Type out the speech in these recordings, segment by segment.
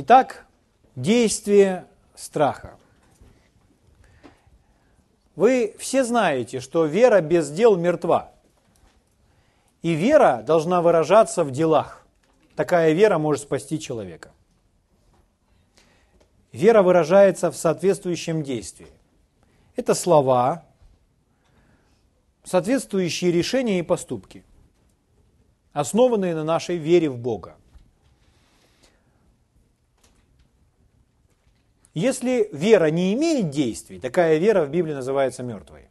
Итак, действие страха. Вы все знаете, что вера без дел мертва. И вера должна выражаться в делах. Такая вера может спасти человека. Вера выражается в соответствующем действии. Это слова, соответствующие решения и поступки, основанные на нашей вере в Бога. Если вера не имеет действий, такая вера в Библии называется мертвой.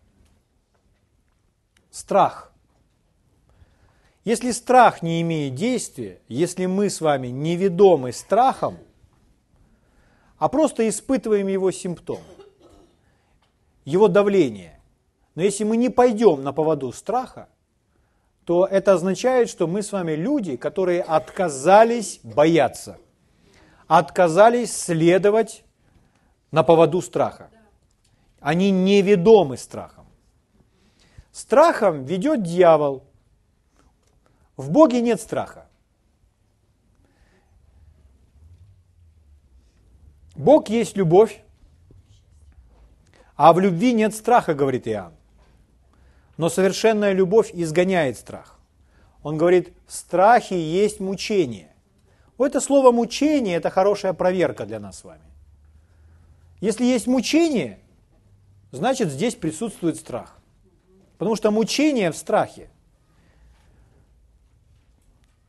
Страх. Если страх не имеет действия, если мы с вами неведомы страхом, а просто испытываем его симптомы, его давление. Но если мы не пойдем на поводу страха, то это означает, что мы с вами люди, которые отказались бояться, отказались следовать на поводу страха. Они неведомы страхом. Страхом ведет дьявол. В Боге нет страха. Бог есть любовь, а в любви нет страха, говорит Иоанн. Но совершенная любовь изгоняет страх. Он говорит, в страхе есть мучение. Вот это слово мучение – это хорошая проверка для нас с вами. Если есть мучение, значит здесь присутствует страх. Потому что мучение в страхе.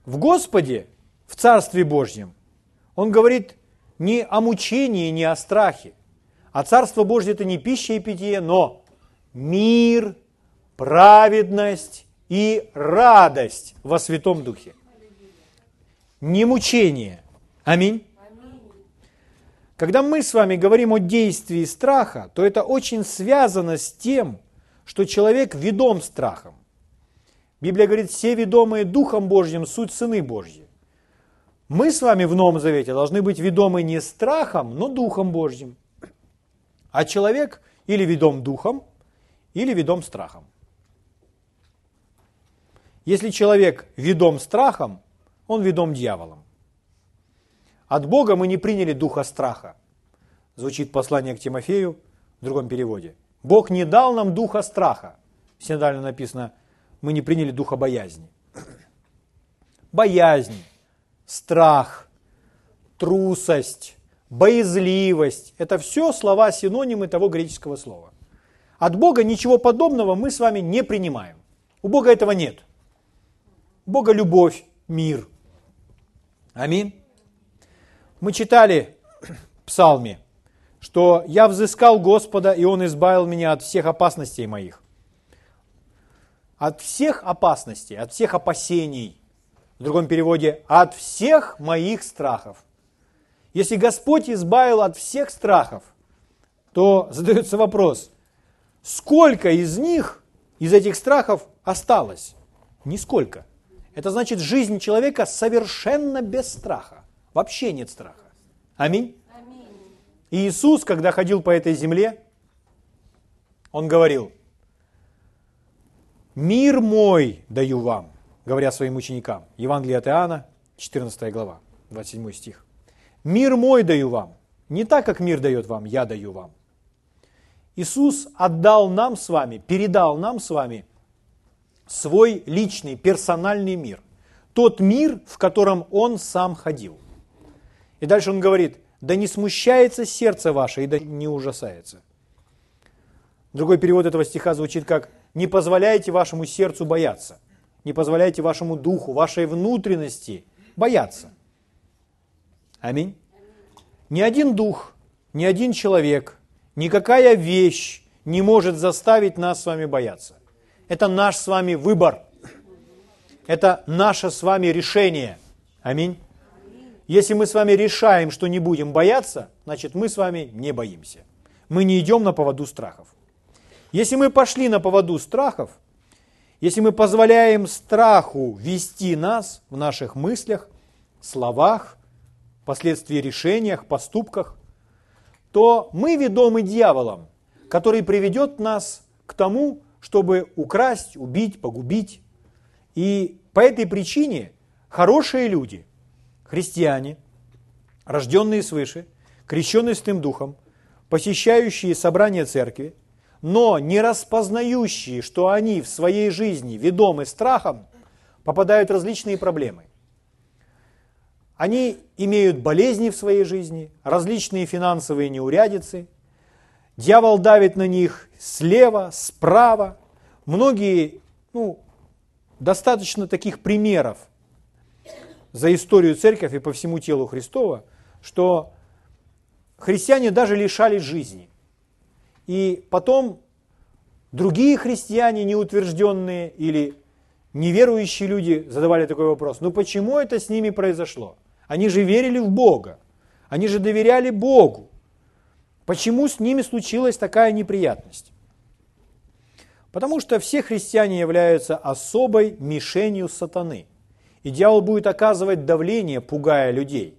В Господе, в Царстве Божьем, Он говорит не о мучении, не о страхе. А Царство Божье это не пища и питье, но мир, праведность и радость во Святом Духе. Не мучение. Аминь. Когда мы с вами говорим о действии страха, то это очень связано с тем, что человек ведом страхом. Библия говорит, все ведомые Духом Божьим суть сыны Божьи. Мы с вами в Новом Завете должны быть ведомы не страхом, но Духом Божьим. А человек или ведом Духом, или ведом страхом. Если человек ведом страхом, он ведом дьяволом. От Бога мы не приняли духа страха. Звучит послание к Тимофею в другом переводе. Бог не дал нам духа страха. В написано, мы не приняли духа боязни. Боязнь, страх, трусость, боязливость – это все слова-синонимы того греческого слова. От Бога ничего подобного мы с вами не принимаем. У Бога этого нет. Бога любовь, мир. Аминь. Мы читали в Псалме, что «Я взыскал Господа, и Он избавил меня от всех опасностей моих». От всех опасностей, от всех опасений. В другом переводе «от всех моих страхов». Если Господь избавил от всех страхов, то задается вопрос, сколько из них, из этих страхов осталось? Нисколько. Это значит, жизнь человека совершенно без страха. Вообще нет страха. Аминь. И Иисус, когда ходил по этой земле, Он говорил, «Мир мой даю вам», говоря своим ученикам. Евангелие от Иоанна, 14 глава, 27 стих. «Мир мой даю вам, не так, как мир дает вам, я даю вам». Иисус отдал нам с вами, передал нам с вами свой личный, персональный мир. Тот мир, в котором Он сам ходил – и дальше он говорит, да не смущается сердце ваше и да не ужасается. Другой перевод этого стиха звучит как «не позволяйте вашему сердцу бояться, не позволяйте вашему духу, вашей внутренности бояться». Аминь. Ни один дух, ни один человек, никакая вещь не может заставить нас с вами бояться. Это наш с вами выбор. Это наше с вами решение. Аминь. Если мы с вами решаем, что не будем бояться, значит мы с вами не боимся. Мы не идем на поводу страхов. Если мы пошли на поводу страхов, если мы позволяем страху вести нас в наших мыслях, словах, впоследствии решениях, поступках, то мы ведомы дьяволом, который приведет нас к тому, чтобы украсть, убить, погубить. И по этой причине хорошие люди, христиане, рожденные свыше, крещенные Святым Духом, посещающие собрания церкви, но не распознающие, что они в своей жизни, ведомы страхом, попадают в различные проблемы. Они имеют болезни в своей жизни, различные финансовые неурядицы. Дьявол давит на них слева, справа. Многие, ну, достаточно таких примеров за историю церкви и по всему телу Христова, что христиане даже лишались жизни. И потом другие христиане, неутвержденные или неверующие люди задавали такой вопрос, ну почему это с ними произошло? Они же верили в Бога, они же доверяли Богу. Почему с ними случилась такая неприятность? Потому что все христиане являются особой мишенью сатаны. И дьявол будет оказывать давление, пугая людей.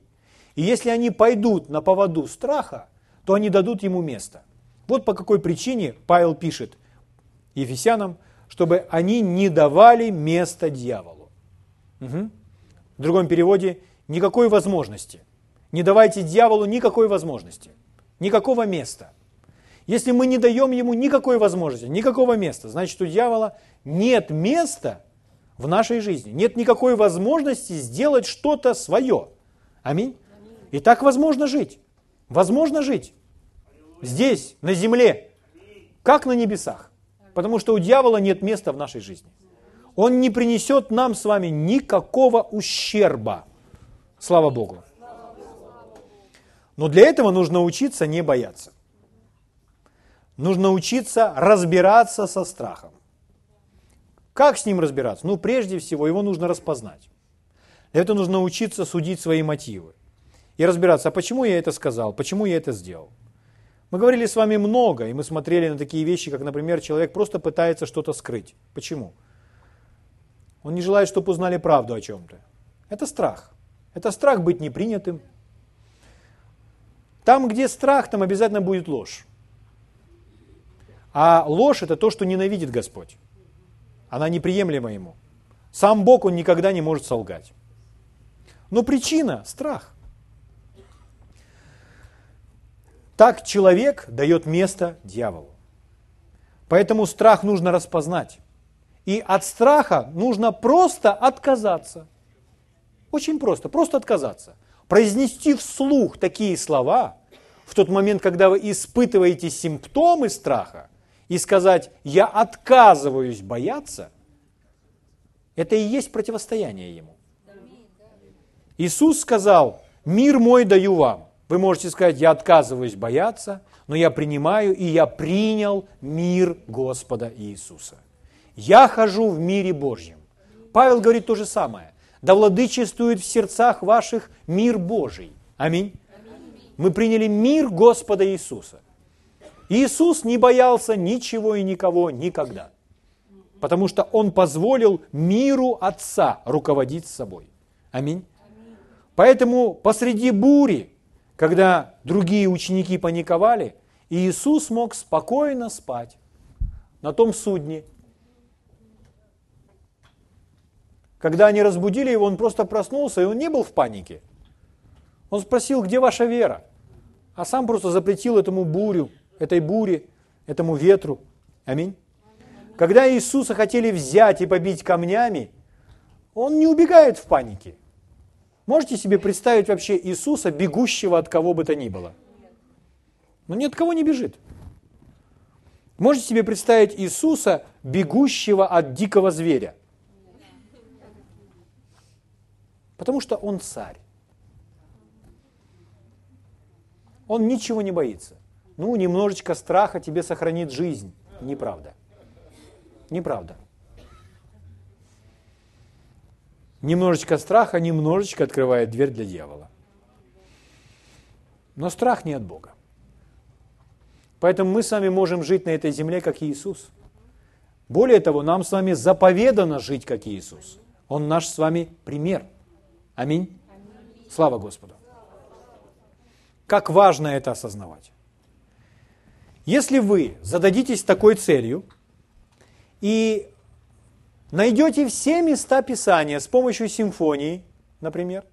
И если они пойдут на поводу страха, то они дадут ему место. Вот по какой причине Павел пишет Ефесянам, чтобы они не давали место дьяволу. Угу. В другом переводе никакой возможности. Не давайте дьяволу никакой возможности, никакого места. Если мы не даем ему никакой возможности, никакого места, значит у дьявола нет места в нашей жизни, нет никакой возможности сделать что-то свое. Аминь. И так возможно жить. Возможно жить. Здесь, на земле, как на небесах. Потому что у дьявола нет места в нашей жизни. Он не принесет нам с вами никакого ущерба. Слава Богу. Но для этого нужно учиться не бояться. Нужно учиться разбираться со страхом. Как с ним разбираться? Ну, прежде всего, его нужно распознать. Для этого нужно учиться судить свои мотивы. И разбираться, а почему я это сказал, почему я это сделал. Мы говорили с вами много, и мы смотрели на такие вещи, как, например, человек просто пытается что-то скрыть. Почему? Он не желает, чтобы узнали правду о чем-то. Это страх. Это страх быть непринятым. Там, где страх, там обязательно будет ложь. А ложь – это то, что ненавидит Господь. Она неприемлема ему. Сам Бог, он никогда не может солгать. Но причина – страх. Так человек дает место дьяволу. Поэтому страх нужно распознать. И от страха нужно просто отказаться – очень просто, просто отказаться. Произнести вслух такие слова в тот момент, когда вы испытываете симптомы страха, и сказать «я отказываюсь бояться», это и есть противостояние ему. Иисус сказал «мир мой даю вам». Вы можете сказать «я отказываюсь бояться», но я принимаю и я принял мир Господа Иисуса. Я хожу в мире Божьем. Павел говорит то же самое да владычествует в сердцах ваших мир Божий. Аминь. Мы приняли мир Господа Иисуса. Иисус не боялся ничего и никого никогда, потому что Он позволил миру Отца руководить собой. Аминь. Поэтому посреди бури, когда другие ученики паниковали, Иисус мог спокойно спать на том судне, Когда они разбудили его, он просто проснулся, и он не был в панике. Он спросил, где ваша вера? А сам просто запретил этому бурю, этой буре, этому ветру. Аминь. Когда Иисуса хотели взять и побить камнями, он не убегает в панике. Можете себе представить вообще Иисуса, бегущего от кого бы то ни было? Но ни от кого не бежит. Можете себе представить Иисуса, бегущего от дикого зверя? Потому что он царь. Он ничего не боится. Ну, немножечко страха тебе сохранит жизнь. Неправда. Неправда. Немножечко страха немножечко открывает дверь для дьявола. Но страх не от Бога. Поэтому мы с вами можем жить на этой земле, как Иисус. Более того, нам с вами заповедано жить, как Иисус. Он наш с вами пример – Аминь. Слава Господу. Как важно это осознавать. Если вы зададитесь такой целью и найдете все места Писания с помощью симфонии, например,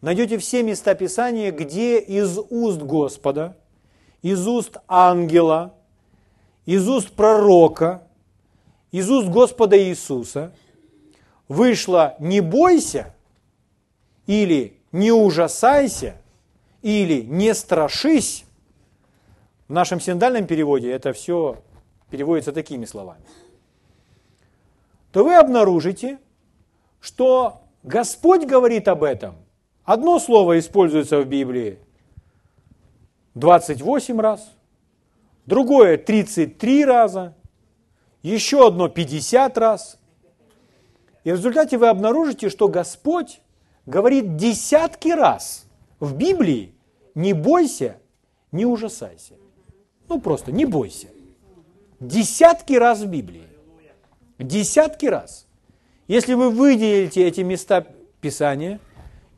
найдете все места Писания, где из уст Господа, из уст ангела, из уст пророка, из уст Господа Иисуса вышло «не бойся» или «не ужасайся» или «не страшись», в нашем синдальном переводе это все переводится такими словами, то вы обнаружите, что Господь говорит об этом. Одно слово используется в Библии 28 раз, другое 33 раза, еще одно 50 раз. И в результате вы обнаружите, что Господь говорит десятки раз в Библии «не бойся, не ужасайся». Ну просто не бойся. Десятки раз в Библии. Десятки раз. Если вы выделите эти места Писания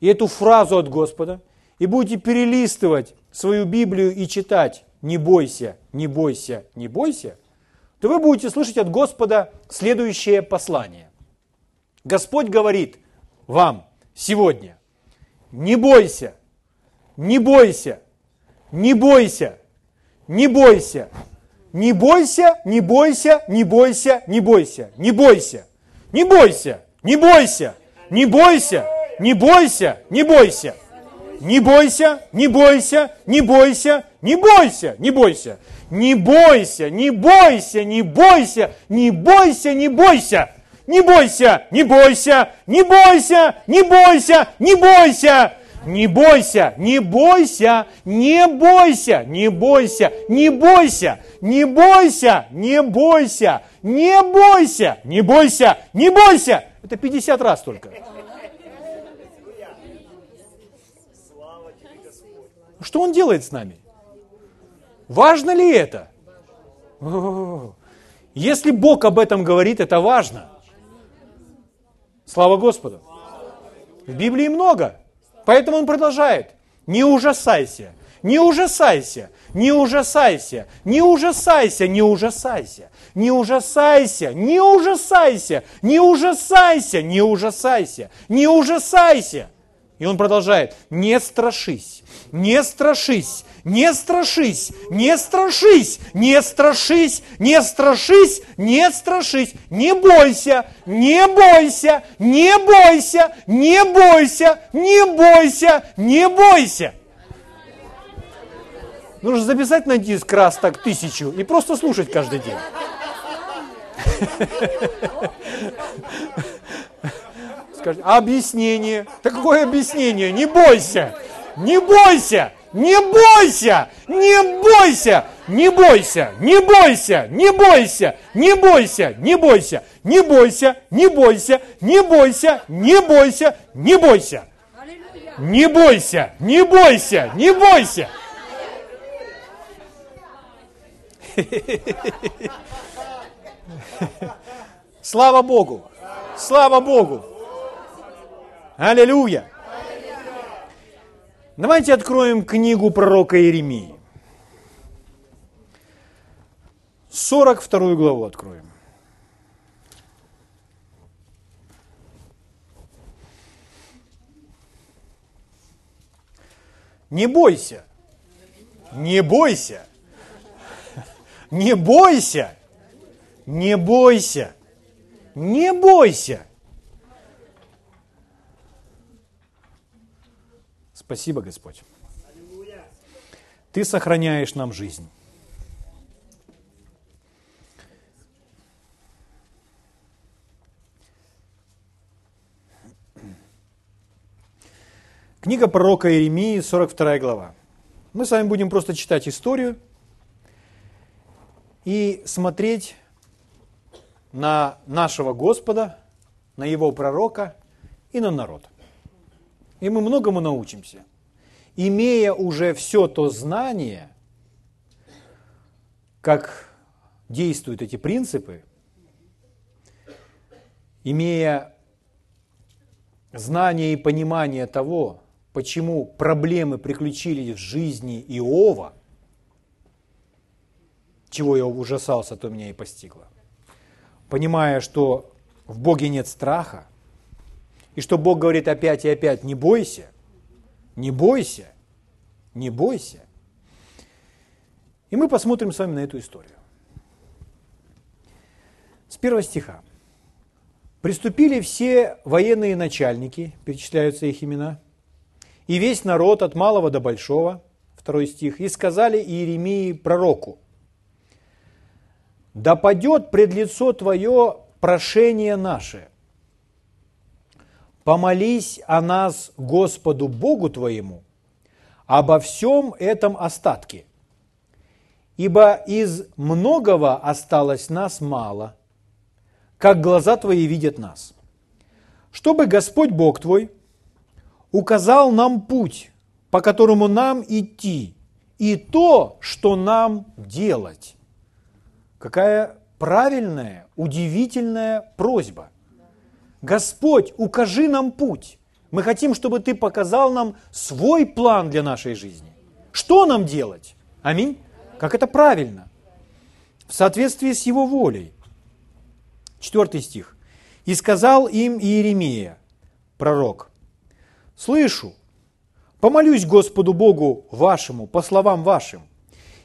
и эту фразу от Господа, и будете перелистывать свою Библию и читать «не бойся, не бойся, не бойся», то вы будете слышать от Господа следующее послание. Господь говорит вам сегодня, не бойся, не бойся, не бойся, не бойся. Не бойся, не бойся, не бойся, не бойся, не бойся. Не бойся, не бойся, не бойся, не бойся, не бойся. Не бойся, не бойся, не бойся, не бойся, не бойся. Не бойся, не бойся, не бойся, не бойся, не бойся. Не бойся, не бойся, не бойся, не бойся, не бойся. Не бойся, не бойся, не бойся, не бойся, не бойся, не бойся, не бойся, не бойся, не бойся, не бойся. Это 50 раз только. Что он делает с нами? Важно ли это? Если Бог об этом говорит, это важно. Слава Господу. В Библии много. Поэтому он продолжает. Не ужасайся, не ужасайся, не ужасайся, не ужасайся, не ужасайся, не ужасайся, не ужасайся, не ужасайся, не ужасайся, не ужасайся. И он продолжает, не страшись, не страшись, не страшись, не страшись, не страшись, не страшись, не страшись, не бойся, не бойся, не бойся, не бойся, не бойся, не бойся. Нужно записать на диск раз так тысячу и просто слушать каждый день. Скажи, объяснение. Да какое объяснение? Не бойся, не бойся, не бойся, не бойся, не бойся, не бойся, не бойся, не бойся, не бойся, не бойся, не бойся, не бойся, не бойся, не бойся. Не бойся, не бойся, не бойся. Слава Богу! Слава Богу! Аллилуйя! Давайте откроем книгу пророка Иеремии. 42 главу откроем. Не бойся, не бойся, не бойся, не бойся, не бойся. Спасибо, Господь. Ты сохраняешь нам жизнь. Книга пророка Иеремии, 42 глава. Мы с вами будем просто читать историю и смотреть на нашего Господа, на его пророка и на народ. И мы многому научимся. Имея уже все то знание, как действуют эти принципы, имея знание и понимание того, почему проблемы приключились в жизни Иова, чего я ужасался, то меня и постигло. Понимая, что в Боге нет страха, и что Бог говорит опять и опять, не бойся, Не бойся, не бойся. И мы посмотрим с вами на эту историю. С первого стиха. Приступили все военные начальники, перечисляются их имена, и весь народ от малого до большого, второй стих, и сказали Иеремии пророку, да падет пред лицо Твое прошение наше. Помолись о нас Господу Богу Твоему, обо всем этом остатке. Ибо из многого осталось нас мало, как глаза Твои видят нас. Чтобы Господь Бог Твой указал нам путь, по которому нам идти, и то, что нам делать. Какая правильная, удивительная просьба. Господь, укажи нам путь. Мы хотим, чтобы Ты показал нам свой план для нашей жизни. Что нам делать? Аминь. Как это правильно? В соответствии с Его волей. Четвертый стих. «И сказал им Иеремия, пророк, «Слышу, помолюсь Господу Богу вашему, по словам вашим,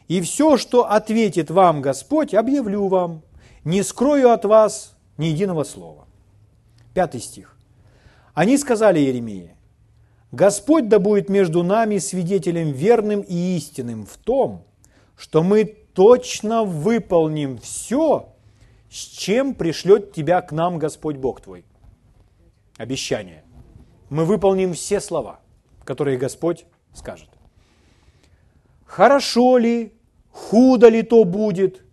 и все, что ответит вам Господь, объявлю вам, не скрою от вас ни единого слова». Пятый стих. Они сказали Еремии, «Господь да будет между нами свидетелем верным и истинным в том, что мы точно выполним все, с чем пришлет тебя к нам Господь Бог твой. Обещание. Мы выполним все слова, которые Господь скажет. Хорошо ли, худо ли то будет,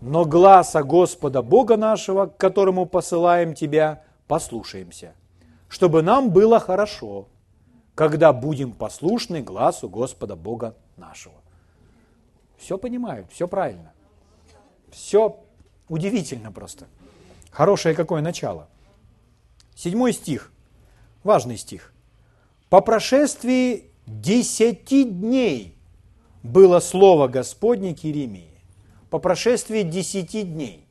но гласа Господа Бога нашего, к которому посылаем тебя, послушаемся, чтобы нам было хорошо, когда будем послушны глазу Господа Бога нашего. Все понимают, все правильно. Все Удивительно просто. Хорошее какое начало. Седьмой стих. Важный стих. По прошествии десяти дней было слово Господне к. По прошествии десяти дней.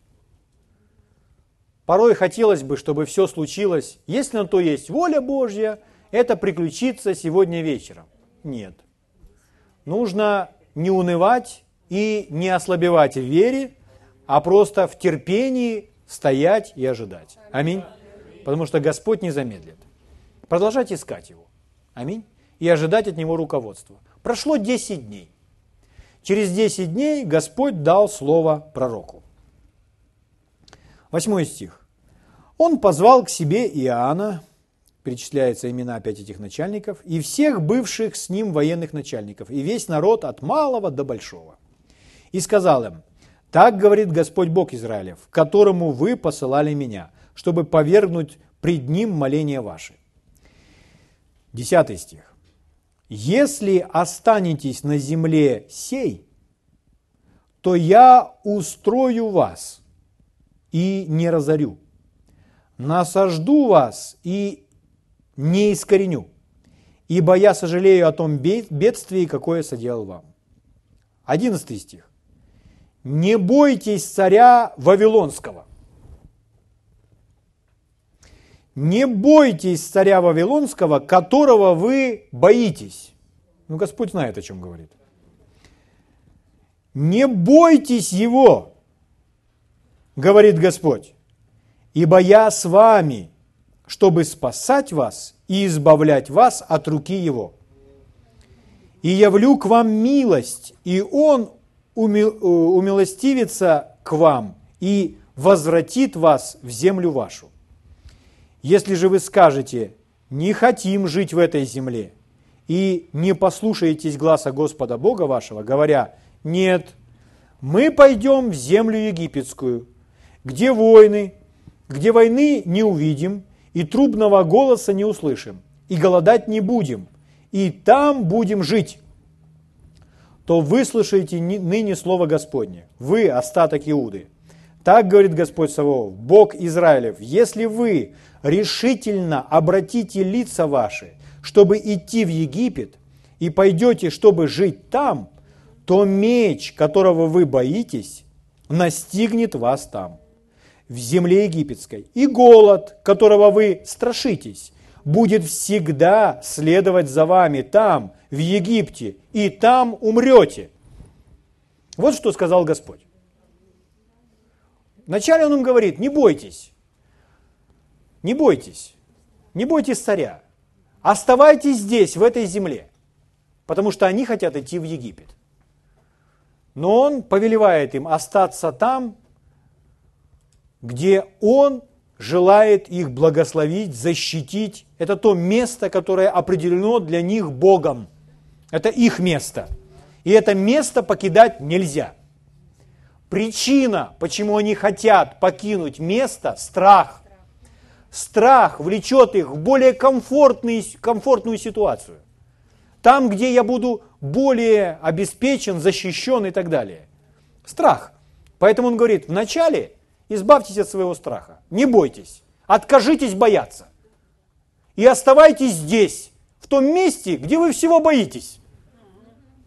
Порой хотелось бы, чтобы все случилось, если на то есть воля Божья, это приключится сегодня вечером. Нет. Нужно не унывать и не ослабевать в вере, а просто в терпении стоять и ожидать. Аминь. Потому что Господь не замедлит. Продолжать искать Его. Аминь. И ожидать от Него руководства. Прошло 10 дней. Через 10 дней Господь дал слово пророку. Восьмой стих. Он позвал к себе Иоанна, перечисляются имена опять этих начальников, и всех бывших с ним военных начальников, и весь народ от малого до большого. И сказал им, так говорит Господь Бог Израилев, которому вы посылали меня, чтобы повергнуть пред ним моления ваши. Десятый стих. Если останетесь на земле сей, то я устрою вас и не разорю, насажду вас и не искореню, ибо я сожалею о том бедствии, какое соделал вам. Одиннадцатый стих не бойтесь царя Вавилонского. Не бойтесь царя Вавилонского, которого вы боитесь. Ну, Господь знает, о чем говорит. Не бойтесь его, говорит Господь, ибо я с вами, чтобы спасать вас и избавлять вас от руки его. И явлю к вам милость, и он умилостивится к вам и возвратит вас в землю вашу. Если же вы скажете, не хотим жить в этой земле, и не послушаетесь гласа Господа Бога вашего, говоря, нет, мы пойдем в землю египетскую, где войны, где войны не увидим, и трубного голоса не услышим, и голодать не будем, и там будем жить то выслушайте ныне слово Господне, вы, остаток Иуды. Так говорит Господь Саваоф, Бог Израилев, если вы решительно обратите лица ваши, чтобы идти в Египет, и пойдете, чтобы жить там, то меч, которого вы боитесь, настигнет вас там, в земле египетской. И голод, которого вы страшитесь, будет всегда следовать за вами там, в Египте, и там умрете. Вот что сказал Господь. Вначале он им говорит, не бойтесь, не бойтесь, не бойтесь царя, оставайтесь здесь, в этой земле, потому что они хотят идти в Египет. Но он повелевает им остаться там, где он желает их благословить, защитить. Это то место, которое определено для них Богом. Это их место. И это место покидать нельзя. Причина, почему они хотят покинуть место – страх. Страх влечет их в более комфортный, комфортную ситуацию. Там, где я буду более обеспечен, защищен и так далее. Страх. Поэтому он говорит, вначале избавьтесь от своего страха, не бойтесь, откажитесь бояться. И оставайтесь здесь, в том месте, где вы всего боитесь.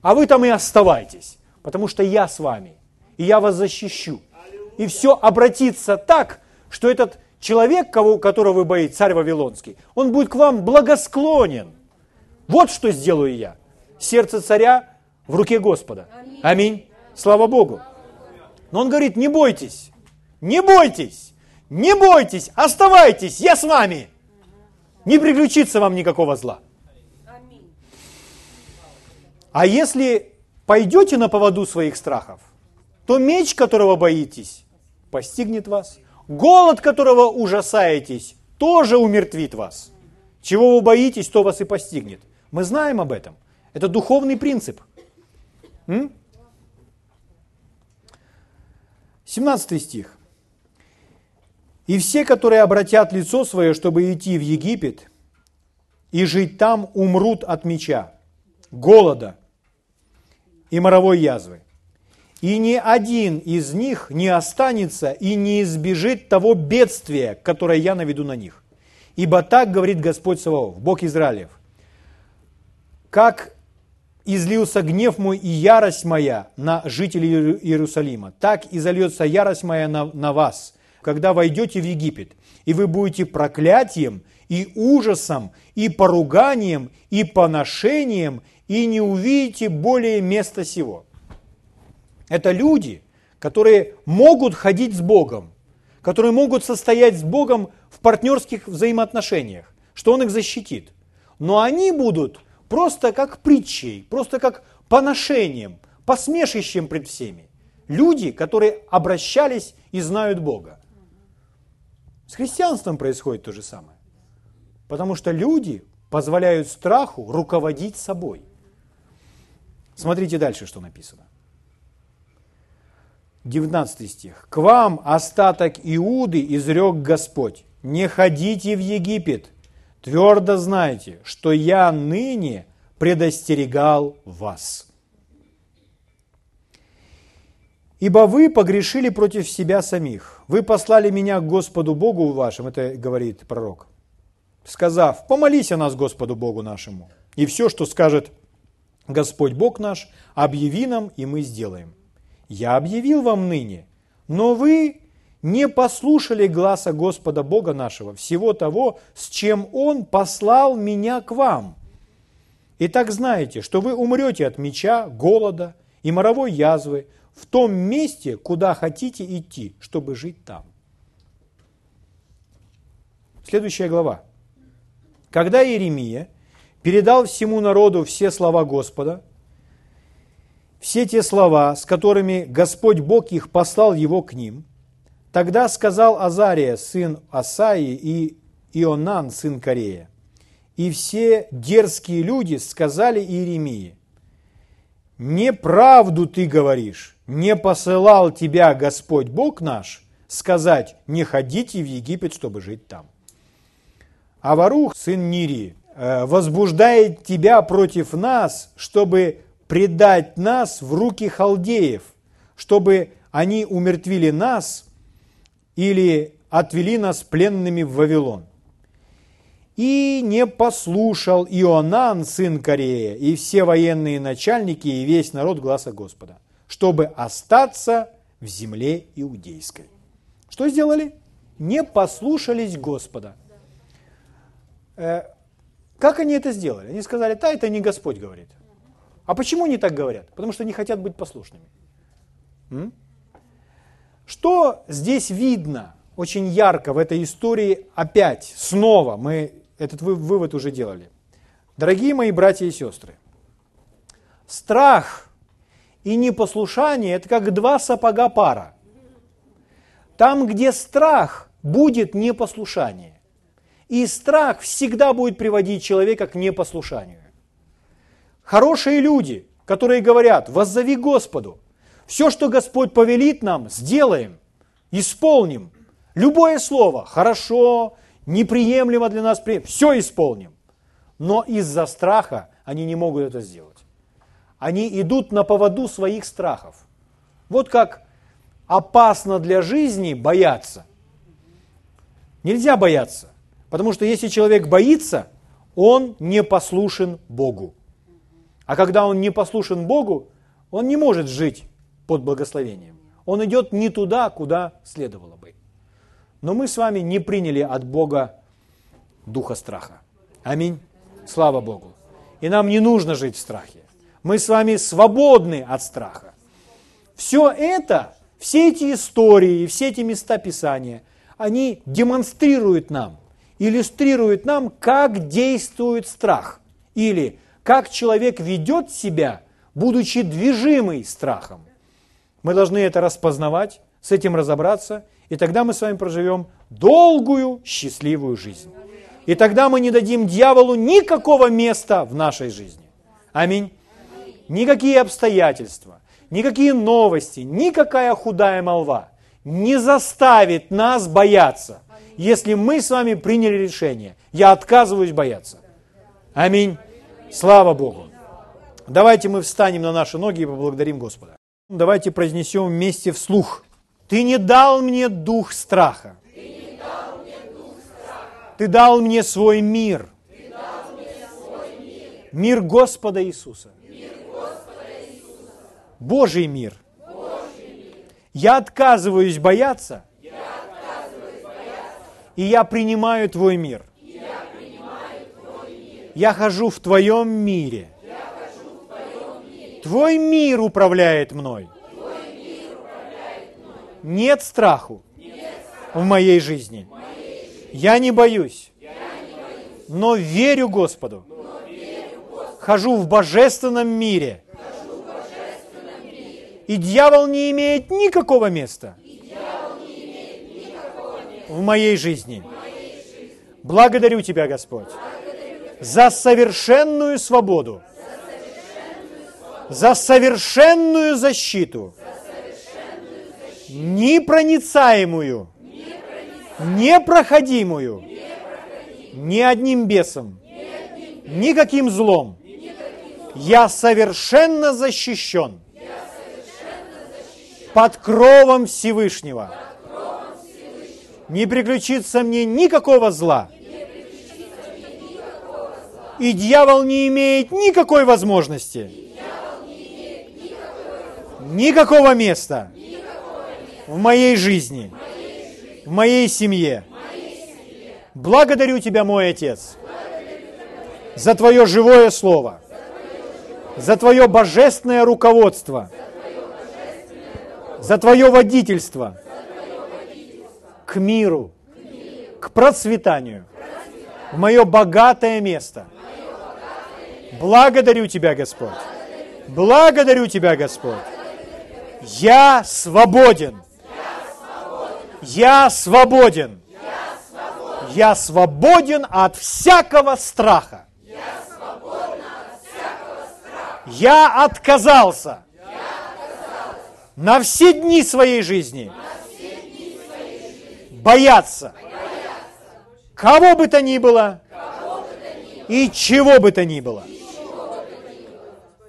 А вы там и оставайтесь, потому что я с вами, и я вас защищу. И все обратится так, что этот человек, кого, которого вы боитесь, царь Вавилонский, он будет к вам благосклонен. Вот что сделаю я. Сердце царя в руке Господа. Аминь. Слава Богу. Но он говорит, не бойтесь, не бойтесь, не бойтесь, оставайтесь, я с вами. Не приключится вам никакого зла. А если пойдете на поводу своих страхов, то меч, которого боитесь, постигнет вас. Голод, которого ужасаетесь, тоже умертвит вас. Чего вы боитесь, то вас и постигнет. Мы знаем об этом. Это духовный принцип. М? 17 стих. «И все, которые обратят лицо свое, чтобы идти в Египет и жить там, умрут от меча, голода и моровой язвы и ни один из них не останется и не избежит того бедствия, которое я наведу на них. Ибо так говорит Господь Саваоф, Бог Израилев. Как излился гнев мой и ярость моя на жителей Иерусалима, так и зальется ярость моя на, на вас, когда войдете в Египет, и вы будете проклятием и ужасом, и поруганием, и поношением, и не увидите более места сего. Это люди, которые могут ходить с Богом, которые могут состоять с Богом в партнерских взаимоотношениях, что Он их защитит. Но они будут просто как притчей, просто как поношением, посмешищем пред всеми. Люди, которые обращались и знают Бога. С христианством происходит то же самое. Потому что люди позволяют страху руководить собой. Смотрите дальше, что написано. 19 стих. «К вам, остаток Иуды, изрек Господь, не ходите в Египет, твердо знайте, что я ныне предостерегал вас. Ибо вы погрешили против себя самих. Вы послали меня к Господу Богу вашему, это говорит пророк, сказав, помолись о нас Господу Богу нашему, и все, что скажет Господь Бог наш, объяви нам, и мы сделаем. Я объявил вам ныне, но вы не послушали гласа Господа Бога нашего, всего того, с чем Он послал меня к вам. И так знаете, что вы умрете от меча, голода и моровой язвы в том месте, куда хотите идти, чтобы жить там. Следующая глава. Когда Иеремия передал всему народу все слова Господа, все те слова, с которыми Господь Бог их послал его к ним, тогда сказал Азария, сын Асаи, и Ионан, сын Корея, и все дерзкие люди сказали Иеремии, «Неправду ты говоришь, не посылал тебя Господь Бог наш сказать, не ходите в Египет, чтобы жить там». А Варух, сын Нирии, э, возбуждает тебя против нас, чтобы предать нас в руки халдеев, чтобы они умертвили нас или отвели нас пленными в Вавилон. И не послушал Ионан, сын Корея, и все военные начальники, и весь народ гласа Господа, чтобы остаться в земле иудейской. Что сделали? Не послушались Господа. Э, как они это сделали? Они сказали, да, это не Господь говорит. А почему они так говорят? Потому что не хотят быть послушными. М? Что здесь видно очень ярко в этой истории опять, снова, мы этот вывод уже делали. Дорогие мои братья и сестры, страх и непослушание – это как два сапога пара. Там, где страх, будет непослушание. И страх всегда будет приводить человека к непослушанию. Хорошие люди, которые говорят, воззови Господу, все, что Господь повелит нам, сделаем, исполним. Любое слово, хорошо, неприемлемо для нас, все исполним. Но из-за страха они не могут это сделать. Они идут на поводу своих страхов. Вот как опасно для жизни бояться. Нельзя бояться, потому что если человек боится, он не послушен Богу. А когда он не послушен Богу, он не может жить под благословением. Он идет не туда, куда следовало бы. Но мы с вами не приняли от Бога духа страха. Аминь. Слава Богу. И нам не нужно жить в страхе. Мы с вами свободны от страха. Все это, все эти истории, все эти места Писания, они демонстрируют нам, иллюстрируют нам, как действует страх. Или как человек ведет себя, будучи движимый страхом. Мы должны это распознавать, с этим разобраться, и тогда мы с вами проживем долгую, счастливую жизнь. И тогда мы не дадим дьяволу никакого места в нашей жизни. Аминь. Никакие обстоятельства, никакие новости, никакая худая молва не заставит нас бояться, если мы с вами приняли решение. Я отказываюсь бояться. Аминь. Слава Богу. Давайте мы встанем на наши ноги и поблагодарим Господа. Давайте произнесем вместе вслух. Ты не дал мне дух страха. Ты дал мне свой мир. Мир Господа Иисуса. Божий мир. Я отказываюсь бояться. И я принимаю Твой мир. Я хожу в Твоем мире. Твой мир управляет мной. Нет страху в моей жизни. Я не боюсь, но верю Господу. Хожу в божественном мире. И дьявол не имеет никакого места в моей жизни. Благодарю Тебя, Господь, за совершенную свободу, за совершенную защиту, непроницаемую, непроходимую ни одним бесом, никаким злом. Я совершенно защищен под кровом Всевышнего. Не приключится мне никакого зла. И дьявол не имеет никакой возможности, никакого места в моей жизни, в моей семье. Благодарю Тебя, мой Отец, за Твое живое Слово, за Твое божественное руководство, Твое водительство к миру, к процветанию, в мое богатое место. Благодарю Тебя, Господь. Благодарю Тебя, Господь. Я свободен. Я свободен. Я свободен от всякого страха. Я отказался на все дни своей жизни бояться кого бы то ни было и чего бы то ни было.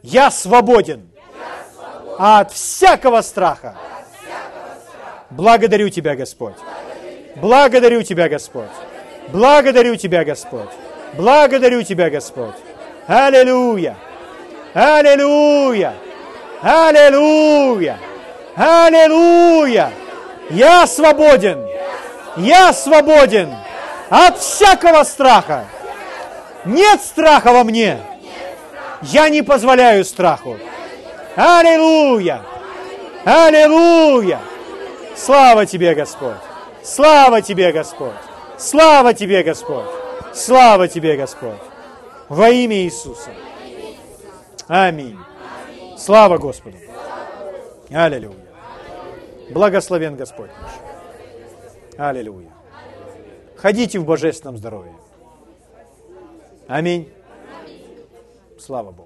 Я свободен от всякого страха. Благодарю Тебя, Господь. Благодарю Тебя, Господь. Благодарю Тебя, Господь. Благодарю Тебя, Господь. Аллилуйя. Аллилуйя. Аллилуйя. Аллилуйя. Я свободен. Я свободен от всякого страха. Нет страха во мне. Я не позволяю страху. Аллилуйя! Аллилуйя! Слава Тебе, Господь! Слава Тебе, Господь! Слава Тебе, Господь! Слава Тебе, Господь! Во имя Иисуса! Аминь! Слава Господу! Аллилуйя! Благословен Господь наш! Аллилуйя! Ходите в божественном здоровье! Аминь! Слава Богу!